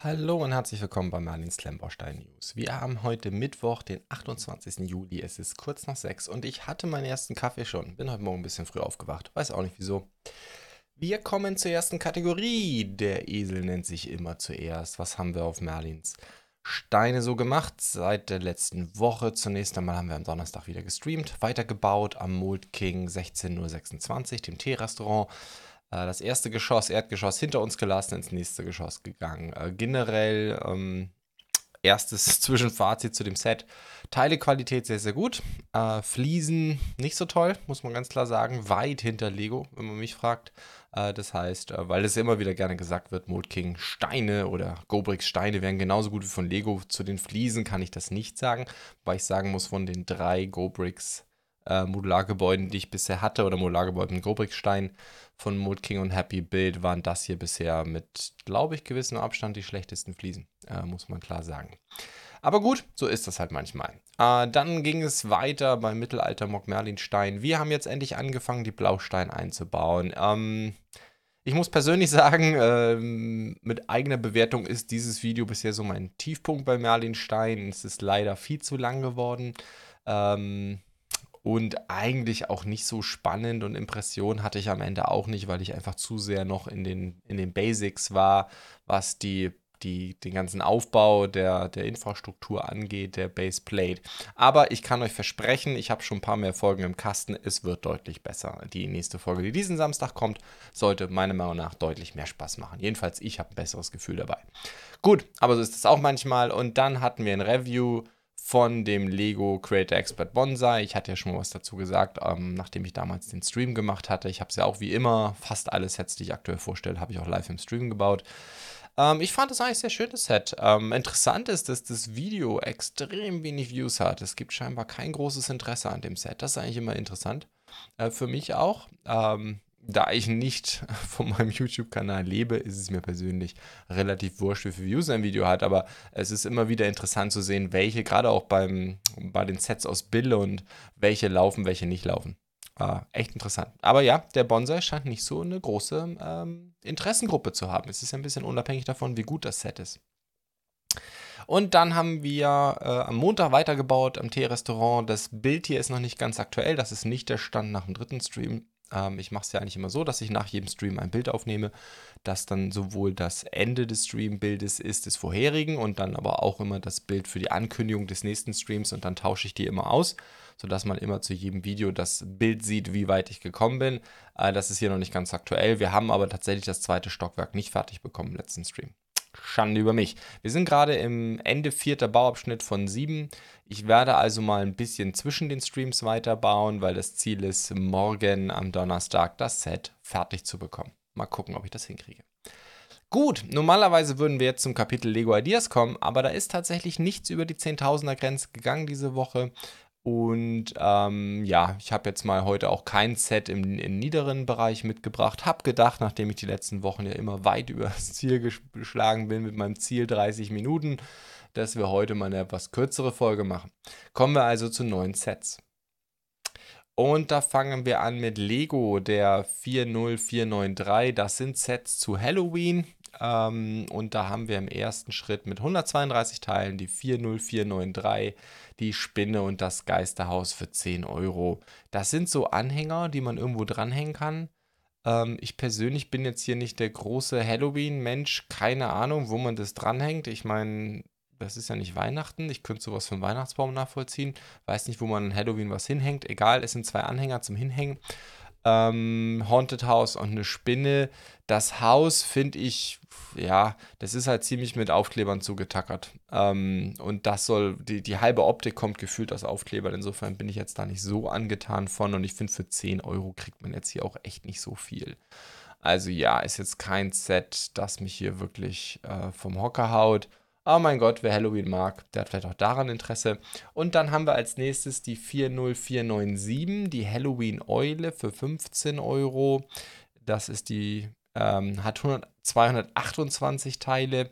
Hallo und herzlich willkommen bei Merlins Klemmbaustein News. Wir haben heute Mittwoch, den 28. Juli. Es ist kurz nach sechs und ich hatte meinen ersten Kaffee schon. Bin heute Morgen ein bisschen früh aufgewacht. Weiß auch nicht wieso. Wir kommen zur ersten Kategorie. Der Esel nennt sich immer zuerst. Was haben wir auf Merlins Steine so gemacht seit der letzten Woche? Zunächst einmal haben wir am Donnerstag wieder gestreamt, weitergebaut am Mold King 16.026, dem Teerestaurant. Äh, das erste Geschoss, Erdgeschoss hinter uns gelassen, ins nächste Geschoss gegangen. Äh, generell ähm, erstes Zwischenfazit zu dem Set. Teilequalität sehr, sehr gut. Äh, Fliesen nicht so toll, muss man ganz klar sagen. Weit hinter Lego, wenn man mich fragt. Äh, das heißt, äh, weil es immer wieder gerne gesagt wird, Mold King Steine oder Gobrix Steine wären genauso gut wie von Lego. Zu den Fliesen kann ich das nicht sagen, weil ich sagen muss, von den drei Gobrix äh, Modulargebäuden, die ich bisher hatte, oder Modulargebäuden mit Gobrix-Stein von Mold King und Happy Build, waren das hier bisher mit, glaube ich, gewissem Abstand die schlechtesten Fliesen, äh, muss man klar sagen. Aber gut, so ist das halt manchmal. Äh, dann ging es weiter beim Mittelalter Mock Merlin-Stein. Wir haben jetzt endlich angefangen, die Blausteine einzubauen. Ähm, ich muss persönlich sagen, ähm, mit eigener Bewertung ist dieses Video bisher so mein Tiefpunkt bei Merlin Stein. Es ist leider viel zu lang geworden. Ähm, und eigentlich auch nicht so spannend und Impressionen hatte ich am Ende auch nicht, weil ich einfach zu sehr noch in den, in den Basics war, was die, die, den ganzen Aufbau der, der Infrastruktur angeht, der Baseplate. Aber ich kann euch versprechen, ich habe schon ein paar mehr Folgen im Kasten, es wird deutlich besser. Die nächste Folge, die diesen Samstag kommt, sollte meiner Meinung nach deutlich mehr Spaß machen. Jedenfalls, ich habe ein besseres Gefühl dabei. Gut, aber so ist es auch manchmal. Und dann hatten wir ein Review von dem Lego Creator Expert Bonsai. Ich hatte ja schon mal was dazu gesagt, ähm, nachdem ich damals den Stream gemacht hatte. Ich habe es ja auch wie immer, fast alle Sets, die ich aktuell vorstelle, habe ich auch live im Stream gebaut. Ähm, ich fand das eigentlich sehr schönes Set. Ähm, interessant ist, dass das Video extrem wenig Views hat. Es gibt scheinbar kein großes Interesse an dem Set. Das ist eigentlich immer interessant. Äh, für mich auch. Ähm, da ich nicht von meinem YouTube-Kanal lebe, ist es mir persönlich relativ wurscht, wie viele Views ein Video hat. Aber es ist immer wieder interessant zu sehen, welche, gerade auch beim, bei den Sets aus Bill und welche laufen, welche nicht laufen. Äh, echt interessant. Aber ja, der Bonsai scheint nicht so eine große ähm, Interessengruppe zu haben. Es ist ein bisschen unabhängig davon, wie gut das Set ist. Und dann haben wir äh, am Montag weitergebaut am Tee-Restaurant. Das Bild hier ist noch nicht ganz aktuell. Das ist nicht der Stand nach dem dritten Stream. Ähm, ich mache es ja eigentlich immer so, dass ich nach jedem Stream ein Bild aufnehme, das dann sowohl das Ende des Streambildes ist des vorherigen und dann aber auch immer das Bild für die Ankündigung des nächsten Streams und dann tausche ich die immer aus, sodass man immer zu jedem Video das Bild sieht, wie weit ich gekommen bin. Äh, das ist hier noch nicht ganz aktuell. Wir haben aber tatsächlich das zweite Stockwerk nicht fertig bekommen im letzten Stream. Schande über mich. Wir sind gerade im Ende vierter Bauabschnitt von sieben. Ich werde also mal ein bisschen zwischen den Streams weiterbauen, weil das Ziel ist, morgen am Donnerstag das Set fertig zu bekommen. Mal gucken, ob ich das hinkriege. Gut, normalerweise würden wir jetzt zum Kapitel Lego Ideas kommen, aber da ist tatsächlich nichts über die 10.000er Grenze gegangen diese Woche. Und ähm, ja, ich habe jetzt mal heute auch kein Set im, im niederen Bereich mitgebracht. Hab gedacht, nachdem ich die letzten Wochen ja immer weit über das Ziel geschlagen bin mit meinem Ziel 30 Minuten, dass wir heute mal eine etwas kürzere Folge machen. Kommen wir also zu neuen Sets. Und da fangen wir an mit Lego, der 40493. Das sind Sets zu Halloween. Ähm, und da haben wir im ersten Schritt mit 132 Teilen die 40493 die Spinne und das Geisterhaus für 10 Euro. Das sind so Anhänger, die man irgendwo dranhängen kann. Ähm, ich persönlich bin jetzt hier nicht der große Halloween-Mensch. Keine Ahnung, wo man das dranhängt. Ich meine, das ist ja nicht Weihnachten. Ich könnte sowas vom Weihnachtsbaum nachvollziehen. Weiß nicht, wo man an Halloween was hinhängt. Egal, es sind zwei Anhänger zum Hinhängen ähm, Haunted House und eine Spinne. Das Haus finde ich, ja, das ist halt ziemlich mit Aufklebern zugetackert. Ähm, und das soll, die, die halbe Optik kommt gefühlt aus Aufklebern. Insofern bin ich jetzt da nicht so angetan von. Und ich finde, für 10 Euro kriegt man jetzt hier auch echt nicht so viel. Also ja, ist jetzt kein Set, das mich hier wirklich äh, vom Hocker haut. Oh mein Gott, wer Halloween mag, der hat vielleicht auch daran Interesse. Und dann haben wir als nächstes die 40497, die Halloween Eule für 15 Euro. Das ist die, ähm, hat 100, 228 Teile.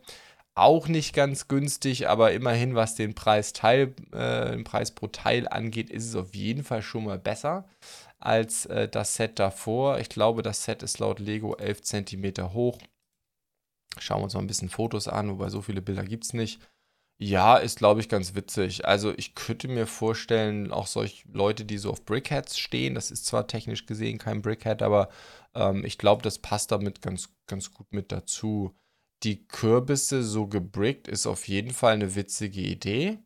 Auch nicht ganz günstig, aber immerhin, was den Preis, Teil, äh, den Preis pro Teil angeht, ist es auf jeden Fall schon mal besser als äh, das Set davor. Ich glaube, das Set ist laut Lego 11 cm hoch Schauen wir uns mal ein bisschen Fotos an, wobei so viele Bilder gibt es nicht. Ja, ist, glaube ich, ganz witzig. Also ich könnte mir vorstellen, auch solche Leute, die so auf Brickheads stehen, das ist zwar technisch gesehen kein Brickhead, aber ähm, ich glaube, das passt damit ganz, ganz gut mit dazu. Die Kürbisse so gebrickt ist auf jeden Fall eine witzige Idee.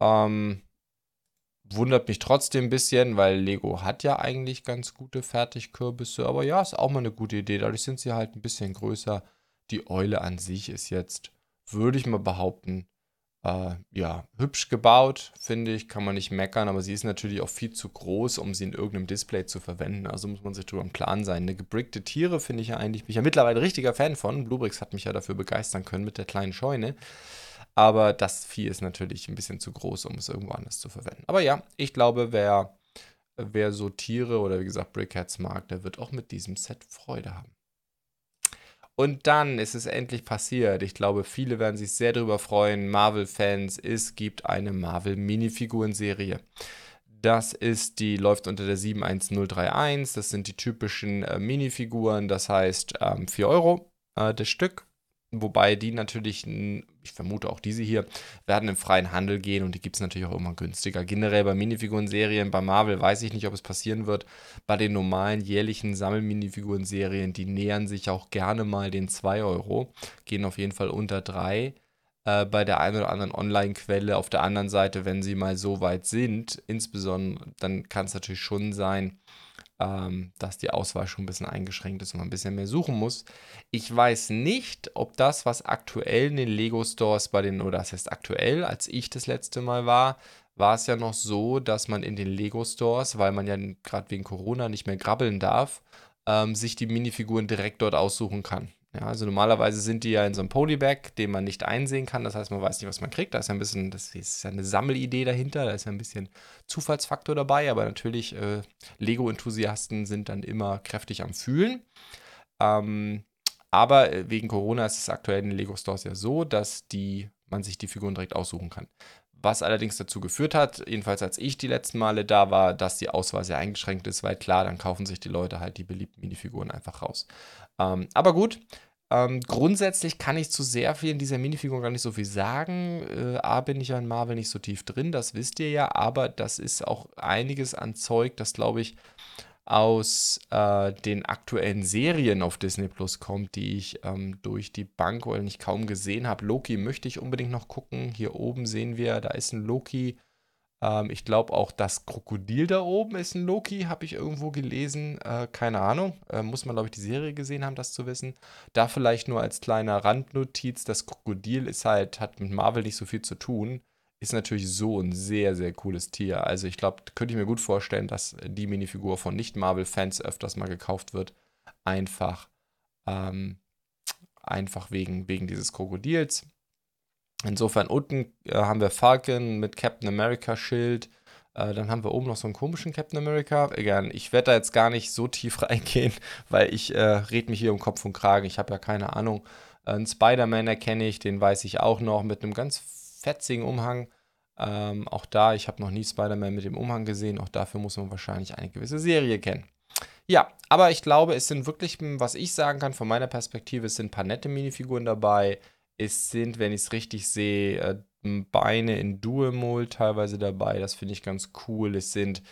Ähm, wundert mich trotzdem ein bisschen, weil Lego hat ja eigentlich ganz gute Fertigkürbisse. Aber ja, ist auch mal eine gute Idee. Dadurch sind sie halt ein bisschen größer. Die Eule an sich ist jetzt, würde ich mal behaupten, äh, ja, hübsch gebaut, finde ich, kann man nicht meckern, aber sie ist natürlich auch viel zu groß, um sie in irgendeinem Display zu verwenden. Also muss man sich darüber im Klaren sein. Eine gebrickte Tiere finde ich ja eigentlich, bin ich ja mittlerweile richtiger Fan von. Bluebricks hat mich ja dafür begeistern können mit der kleinen Scheune. Aber das Vieh ist natürlich ein bisschen zu groß, um es irgendwo anders zu verwenden. Aber ja, ich glaube, wer, wer so Tiere oder wie gesagt Brickheads mag, der wird auch mit diesem Set Freude haben. Und dann ist es endlich passiert. Ich glaube, viele werden sich sehr darüber freuen. Marvel-Fans, es gibt eine Marvel-Minifiguren-Serie. Das ist, die läuft unter der 71031. Das sind die typischen äh, Minifiguren. Das heißt ähm, 4 Euro äh, das Stück. Wobei die natürlich, ich vermute auch diese hier, werden im freien Handel gehen und die gibt es natürlich auch immer günstiger. Generell bei Minifiguren-Serien, bei Marvel weiß ich nicht, ob es passieren wird. Bei den normalen jährlichen Sammel-Minifiguren-Serien, die nähern sich auch gerne mal den 2 Euro, gehen auf jeden Fall unter 3 äh, bei der einen oder anderen Online-Quelle. Auf der anderen Seite, wenn sie mal so weit sind, insbesondere, dann kann es natürlich schon sein, ähm, dass die Auswahl schon ein bisschen eingeschränkt ist und man ein bisschen mehr suchen muss. Ich weiß nicht, ob das, was aktuell in den Lego Stores bei den, oder das heißt aktuell, als ich das letzte Mal war, war es ja noch so, dass man in den Lego Stores, weil man ja gerade wegen Corona nicht mehr grabbeln darf, ähm, sich die Minifiguren direkt dort aussuchen kann. Ja, also normalerweise sind die ja in so einem Polybag, den man nicht einsehen kann. Das heißt, man weiß nicht, was man kriegt. Da ist ja ein bisschen, das ist ja eine Sammelidee dahinter, da ist ja ein bisschen Zufallsfaktor dabei, aber natürlich, äh, Lego-Enthusiasten sind dann immer kräftig am Fühlen. Ähm, aber äh, wegen Corona ist es aktuell in den Lego Stores ja so, dass die, man sich die Figuren direkt aussuchen kann. Was allerdings dazu geführt hat, jedenfalls als ich die letzten Male da war, dass die Auswahl sehr eingeschränkt ist, weil klar, dann kaufen sich die Leute halt die beliebten Minifiguren einfach raus. Ähm, aber gut, ähm, grundsätzlich kann ich zu sehr vielen dieser Minifiguren gar nicht so viel sagen. Äh, A, bin ich ja in Marvel nicht so tief drin, das wisst ihr ja, aber das ist auch einiges an Zeug, das glaube ich aus äh, den aktuellen Serien auf Disney Plus kommt, die ich ähm, durch die Bank oder nicht kaum gesehen habe. Loki möchte ich unbedingt noch gucken. Hier oben sehen wir, da ist ein Loki ähm, ich glaube auch, das Krokodil da oben ist ein Loki, habe ich irgendwo gelesen. Äh, keine Ahnung. Äh, muss man, glaube ich, die Serie gesehen haben, das zu wissen. Da vielleicht nur als kleiner Randnotiz: Das Krokodil ist halt, hat mit Marvel nicht so viel zu tun. Ist natürlich so ein sehr, sehr cooles Tier. Also, ich glaube, könnte ich mir gut vorstellen, dass die Minifigur von Nicht-Marvel-Fans öfters mal gekauft wird. Einfach, ähm, einfach wegen, wegen dieses Krokodils. Insofern unten äh, haben wir Falcon mit Captain America Schild. Äh, dann haben wir oben noch so einen komischen Captain America. Egal, ich werde da jetzt gar nicht so tief reingehen, weil ich äh, red mich hier um Kopf und Kragen. Ich habe ja keine Ahnung. Äh, einen Spider-Man erkenne ich, den weiß ich auch noch mit einem ganz fetzigen Umhang. Ähm, auch da, ich habe noch nie Spider-Man mit dem Umhang gesehen. Auch dafür muss man wahrscheinlich eine gewisse Serie kennen. Ja, aber ich glaube, es sind wirklich, was ich sagen kann von meiner Perspektive, es sind ein paar nette Minifiguren dabei. Es sind, wenn ich es richtig sehe, äh, Beine in Dual Mold teilweise dabei. Das finde ich ganz cool. Es sind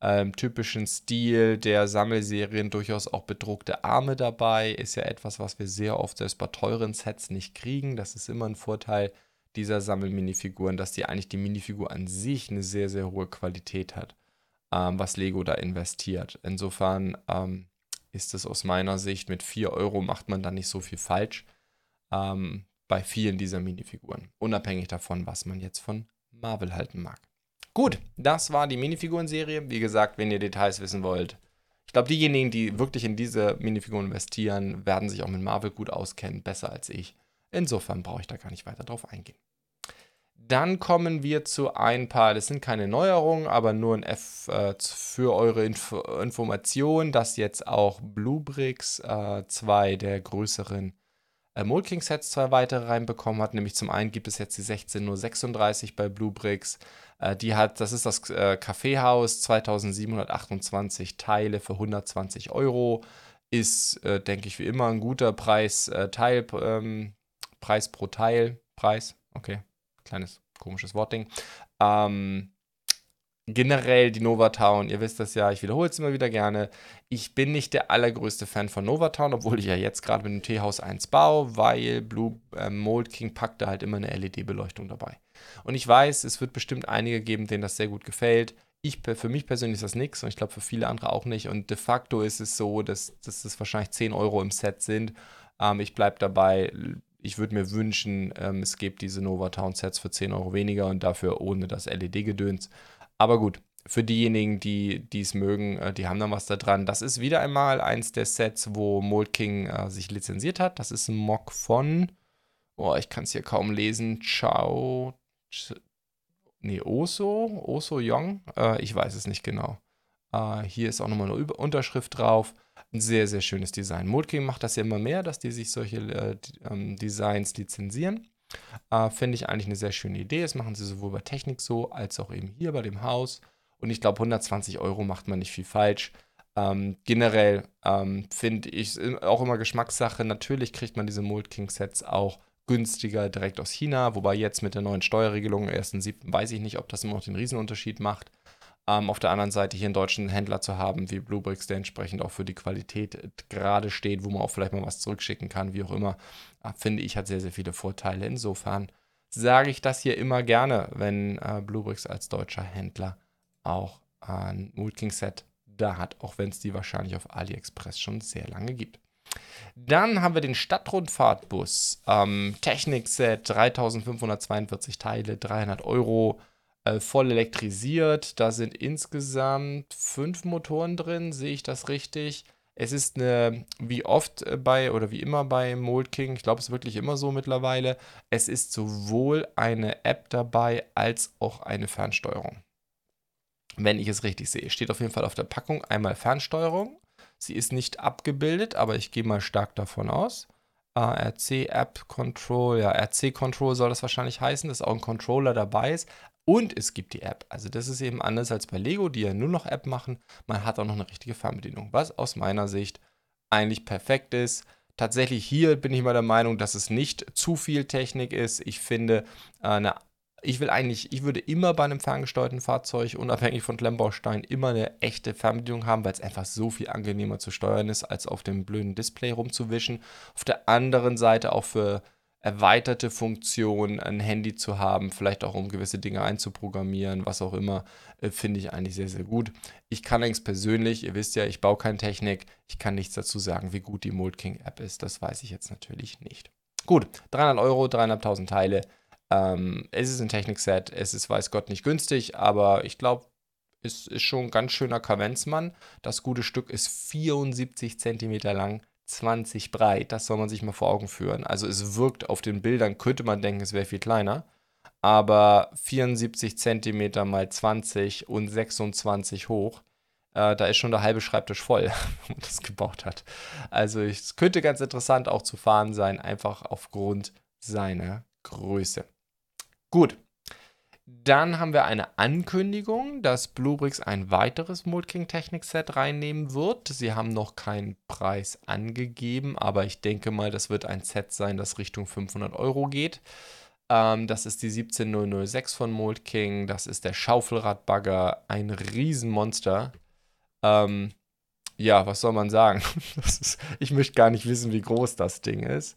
ähm, typischen Stil der Sammelserien durchaus auch bedruckte Arme dabei. Ist ja etwas, was wir sehr oft selbst bei teuren Sets nicht kriegen. Das ist immer ein Vorteil dieser Sammelminifiguren, dass die eigentlich die Minifigur an sich eine sehr, sehr hohe Qualität hat, ähm, was Lego da investiert. Insofern ähm, ist es aus meiner Sicht mit 4 Euro macht man da nicht so viel falsch. Ähm, bei vielen dieser Minifiguren. Unabhängig davon, was man jetzt von Marvel halten mag. Gut, das war die Minifiguren-Serie. Wie gesagt, wenn ihr Details wissen wollt, ich glaube, diejenigen, die wirklich in diese Minifiguren investieren, werden sich auch mit Marvel gut auskennen, besser als ich. Insofern brauche ich da gar nicht weiter drauf eingehen. Dann kommen wir zu ein paar, das sind keine Neuerungen, aber nur ein F äh, für eure Inf Information, dass jetzt auch Bluebricks, äh, zwei der größeren äh, Molking Sets zwei weitere reinbekommen hat. Nämlich zum einen gibt es jetzt die 16036 bei Bluebricks. Äh, die hat, das ist das äh, Kaffeehaus, 2728 Teile für 120 Euro. Ist, äh, denke ich, wie immer ein guter Preis, äh, Teil, ähm, Preis pro Teil, Preis, okay, kleines komisches Wortding. Ähm, generell die Novatown, ihr wisst das ja, ich wiederhole es immer wieder gerne. Ich bin nicht der allergrößte Fan von Novatown, obwohl ich ja jetzt gerade mit dem Teehaus 1 baue, weil Blue äh, Mold King packt da halt immer eine LED-Beleuchtung dabei. Und ich weiß, es wird bestimmt einige geben, denen das sehr gut gefällt. Ich, für mich persönlich ist das nichts und ich glaube für viele andere auch nicht. Und de facto ist es so, dass, dass das wahrscheinlich 10 Euro im Set sind. Ähm, ich bleibe dabei, ich würde mir wünschen, ähm, es gibt diese Novatown-Sets für 10 Euro weniger und dafür ohne das LED-Gedöns. Aber gut, für diejenigen, die es mögen, äh, die haben dann was da dran. Das ist wieder einmal eins der Sets, wo Mold King äh, sich lizenziert hat. Das ist ein Mock von, oh, ich kann es hier kaum lesen, Chao, Ch nee, Oso, Oso Young, äh, ich weiß es nicht genau. Äh, hier ist auch nochmal eine Unterschrift drauf. Ein sehr, sehr schönes Design. Mold King macht das ja immer mehr, dass die sich solche äh, ähm, Designs lizenzieren. Äh, Finde ich eigentlich eine sehr schöne Idee. Das machen sie sowohl bei Technik so, als auch eben hier bei dem Haus. Und ich glaube, 120 Euro macht man nicht viel falsch. Ähm, generell ähm, finde ich es auch immer Geschmackssache. Natürlich kriegt man diese Mold King Sets auch günstiger direkt aus China, wobei jetzt mit der neuen Steuerregelung, 1.7. weiß ich nicht, ob das immer noch den Riesenunterschied macht. Ähm, auf der anderen Seite hier einen deutschen Händler zu haben, wie Bluebricks, der entsprechend auch für die Qualität äh, gerade steht, wo man auch vielleicht mal was zurückschicken kann, wie auch immer, äh, finde ich, hat sehr, sehr viele Vorteile. Insofern sage ich das hier immer gerne, wenn äh, Bluebricks als deutscher Händler auch ein Mood Set da hat, auch wenn es die wahrscheinlich auf AliExpress schon sehr lange gibt. Dann haben wir den Stadtrundfahrtbus. Ähm, Technik-Set, 3542 Teile, 300 Euro äh, voll elektrisiert. Da sind insgesamt fünf Motoren drin, sehe ich das richtig? Es ist eine, wie oft äh, bei oder wie immer bei Mold King, ich glaube, es ist wirklich immer so mittlerweile, es ist sowohl eine App dabei als auch eine Fernsteuerung. Wenn ich es richtig sehe. Steht auf jeden Fall auf der Packung einmal Fernsteuerung. Sie ist nicht abgebildet, aber ich gehe mal stark davon aus. RC App Control, ja, RC Control soll das wahrscheinlich heißen, dass auch ein Controller dabei ist. Und es gibt die App. Also das ist eben anders als bei Lego, die ja nur noch App machen. Man hat auch noch eine richtige Fernbedienung, was aus meiner Sicht eigentlich perfekt ist. Tatsächlich hier bin ich mal der Meinung, dass es nicht zu viel Technik ist. Ich finde, äh, eine, ich will eigentlich, ich würde immer bei einem ferngesteuerten Fahrzeug, unabhängig von Klemmbaustein, immer eine echte Fernbedienung haben, weil es einfach so viel angenehmer zu steuern ist, als auf dem blöden Display rumzuwischen. Auf der anderen Seite auch für erweiterte Funktion, ein Handy zu haben, vielleicht auch um gewisse Dinge einzuprogrammieren, was auch immer, äh, finde ich eigentlich sehr, sehr gut. Ich kann allerdings persönlich, ihr wisst ja, ich baue keine Technik, ich kann nichts dazu sagen, wie gut die Mold King App ist. Das weiß ich jetzt natürlich nicht. Gut, 300 Euro, 300.000 Teile. Ähm, es ist ein Technikset, es ist weiß Gott nicht günstig, aber ich glaube, es ist schon ein ganz schöner Kavenzmann. Das gute Stück ist 74 cm lang, 20 breit. Das soll man sich mal vor Augen führen. Also es wirkt auf den Bildern, könnte man denken, es wäre viel kleiner. Aber 74 cm mal 20 und 26 hoch, äh, da ist schon der halbe Schreibtisch voll, wenn man das gebaut hat. Also es könnte ganz interessant auch zu fahren sein, einfach aufgrund seiner Größe. Gut, dann haben wir eine Ankündigung, dass Bluebricks ein weiteres Mold King Technik Set reinnehmen wird. Sie haben noch keinen Preis angegeben, aber ich denke mal, das wird ein Set sein, das Richtung 500 Euro geht. Ähm, das ist die 17006 von Mold King. Das ist der Schaufelradbagger, ein Riesenmonster. Ähm, ja, was soll man sagen? ist, ich möchte gar nicht wissen, wie groß das Ding ist.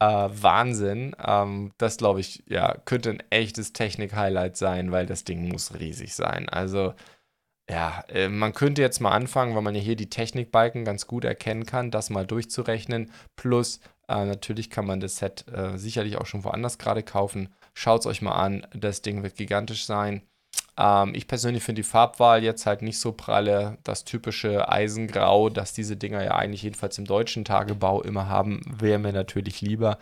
Äh, Wahnsinn. Ähm, das glaube ich, ja, könnte ein echtes Technik-Highlight sein, weil das Ding muss riesig sein. Also, ja, äh, man könnte jetzt mal anfangen, weil man ja hier die Technikbalken ganz gut erkennen kann, das mal durchzurechnen. Plus, äh, natürlich kann man das Set äh, sicherlich auch schon woanders gerade kaufen. Schaut es euch mal an, das Ding wird gigantisch sein. Ähm, ich persönlich finde die Farbwahl jetzt halt nicht so pralle. Das typische Eisengrau, das diese Dinger ja eigentlich jedenfalls im deutschen Tagebau immer haben, wäre mir natürlich lieber.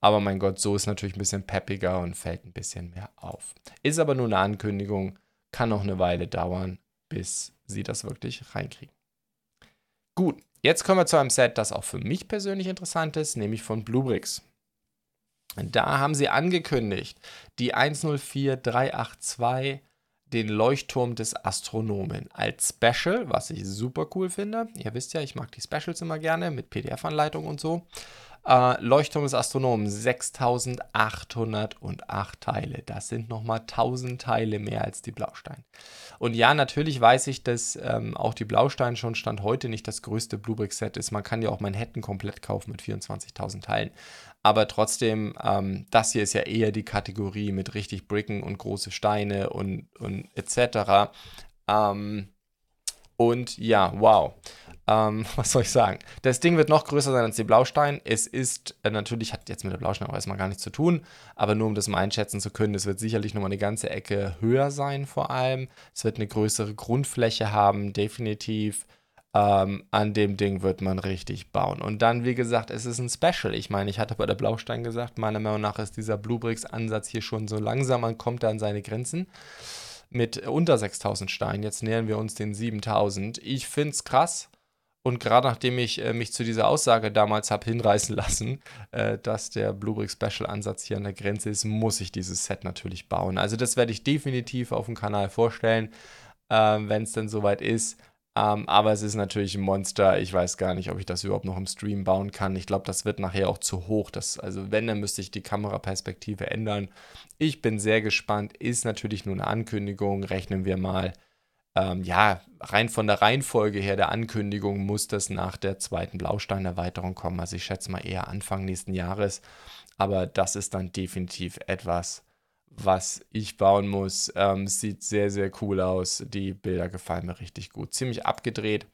Aber mein Gott, so ist natürlich ein bisschen peppiger und fällt ein bisschen mehr auf. Ist aber nur eine Ankündigung, kann noch eine Weile dauern, bis sie das wirklich reinkriegen. Gut, jetzt kommen wir zu einem Set, das auch für mich persönlich interessant ist, nämlich von Bluebricks. Da haben sie angekündigt, die 104382 den Leuchtturm des Astronomen als Special, was ich super cool finde. Ihr wisst ja, ich mag die Specials immer gerne mit PDF-Anleitung und so. Äh, Leuchtturm des Astronomen, 6808 Teile. Das sind nochmal 1000 Teile mehr als die Blaustein. Und ja, natürlich weiß ich, dass ähm, auch die Blaustein schon Stand heute nicht das größte Bluebrick-Set ist. Man kann ja auch Manhattan komplett kaufen mit 24.000 Teilen. Aber trotzdem, ähm, das hier ist ja eher die Kategorie mit richtig Bricken und große Steine und, und etc. Ähm, und ja, wow. Ähm, was soll ich sagen? Das Ding wird noch größer sein als die Blaustein. Es ist äh, natürlich, hat jetzt mit der Blaustein auch erstmal gar nichts zu tun, aber nur um das mal einschätzen zu können, es wird sicherlich nochmal eine ganze Ecke höher sein, vor allem. Es wird eine größere Grundfläche haben, definitiv. Ähm, an dem Ding wird man richtig bauen. Und dann, wie gesagt, es ist ein Special. Ich meine, ich hatte bei der Blaustein gesagt, meiner Meinung nach ist dieser Bluebricks-Ansatz hier schon so langsam, man kommt da an seine Grenzen mit unter 6000 Steinen. Jetzt nähern wir uns den 7000. Ich finde es krass. Und gerade nachdem ich äh, mich zu dieser Aussage damals habe hinreißen lassen, äh, dass der Bluebrick Special Ansatz hier an der Grenze ist, muss ich dieses Set natürlich bauen. Also das werde ich definitiv auf dem Kanal vorstellen, äh, wenn es denn soweit ist. Ähm, aber es ist natürlich ein Monster. Ich weiß gar nicht, ob ich das überhaupt noch im Stream bauen kann. Ich glaube, das wird nachher auch zu hoch. Das, also wenn, dann müsste ich die Kameraperspektive ändern. Ich bin sehr gespannt. Ist natürlich nur eine Ankündigung. Rechnen wir mal ähm, ja, rein von der Reihenfolge her der Ankündigung muss das nach der zweiten Blausteinerweiterung kommen. Also ich schätze mal eher Anfang nächsten Jahres. Aber das ist dann definitiv etwas, was ich bauen muss. Ähm, sieht sehr, sehr cool aus. Die Bilder gefallen mir richtig gut. Ziemlich abgedreht.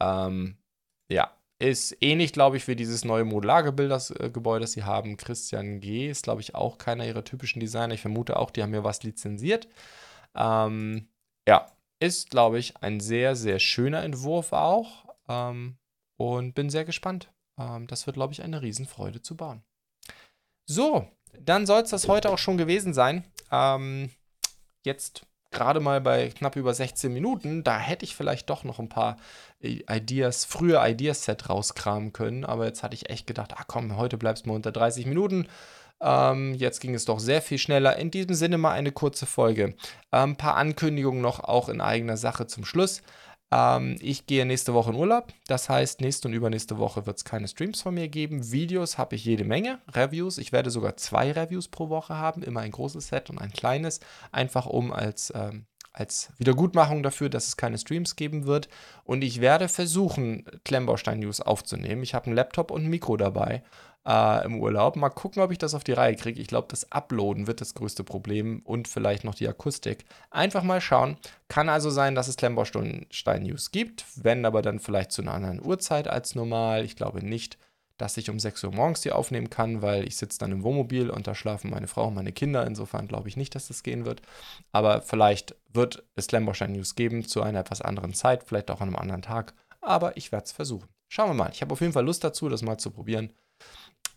Ähm, ja, ist ähnlich, glaube ich, wie dieses neue Modulargebäude, das sie haben. Christian G. ist, glaube ich, auch keiner ihrer typischen Designer. Ich vermute auch, die haben ja was lizenziert. Ähm, ja, ist, glaube ich, ein sehr, sehr schöner Entwurf auch. Ähm, und bin sehr gespannt. Ähm, das wird, glaube ich, eine Riesenfreude zu bauen. So, dann soll es das heute auch schon gewesen sein. Ähm, jetzt gerade mal bei knapp über 16 Minuten, da hätte ich vielleicht doch noch ein paar Ideas, frühe Ideas-Set rauskramen können, aber jetzt hatte ich echt gedacht, ah komm, heute bleibst du mal unter 30 Minuten. Ähm, jetzt ging es doch sehr viel schneller. In diesem Sinne mal eine kurze Folge. Ein ähm, paar Ankündigungen noch auch in eigener Sache zum Schluss. Ähm, ich gehe nächste Woche in Urlaub. Das heißt, nächste und übernächste Woche wird es keine Streams von mir geben. Videos habe ich jede Menge. Reviews. Ich werde sogar zwei Reviews pro Woche haben. Immer ein großes Set und ein kleines. Einfach um als ähm, als Wiedergutmachung dafür, dass es keine Streams geben wird. Und ich werde versuchen, Klemmbaustein News aufzunehmen. Ich habe einen Laptop und ein Mikro dabei äh, im Urlaub. Mal gucken, ob ich das auf die Reihe kriege. Ich glaube, das Uploaden wird das größte Problem und vielleicht noch die Akustik. Einfach mal schauen. Kann also sein, dass es Klemmbaustein News gibt, wenn aber dann vielleicht zu einer anderen Uhrzeit als normal. Ich glaube nicht dass ich um 6 Uhr morgens die aufnehmen kann, weil ich sitze dann im Wohnmobil und da schlafen meine Frau und meine Kinder. Insofern glaube ich nicht, dass das gehen wird. Aber vielleicht wird es Lamborghini News geben zu einer etwas anderen Zeit, vielleicht auch an einem anderen Tag. Aber ich werde es versuchen. Schauen wir mal. Ich habe auf jeden Fall Lust dazu, das mal zu probieren.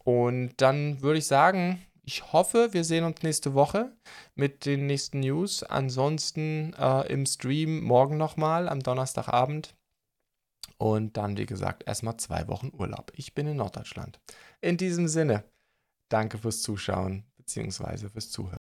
Und dann würde ich sagen, ich hoffe, wir sehen uns nächste Woche mit den nächsten News. Ansonsten äh, im Stream morgen nochmal am Donnerstagabend. Und dann, wie gesagt, erstmal zwei Wochen Urlaub. Ich bin in Norddeutschland. In diesem Sinne, danke fürs Zuschauen bzw. fürs Zuhören.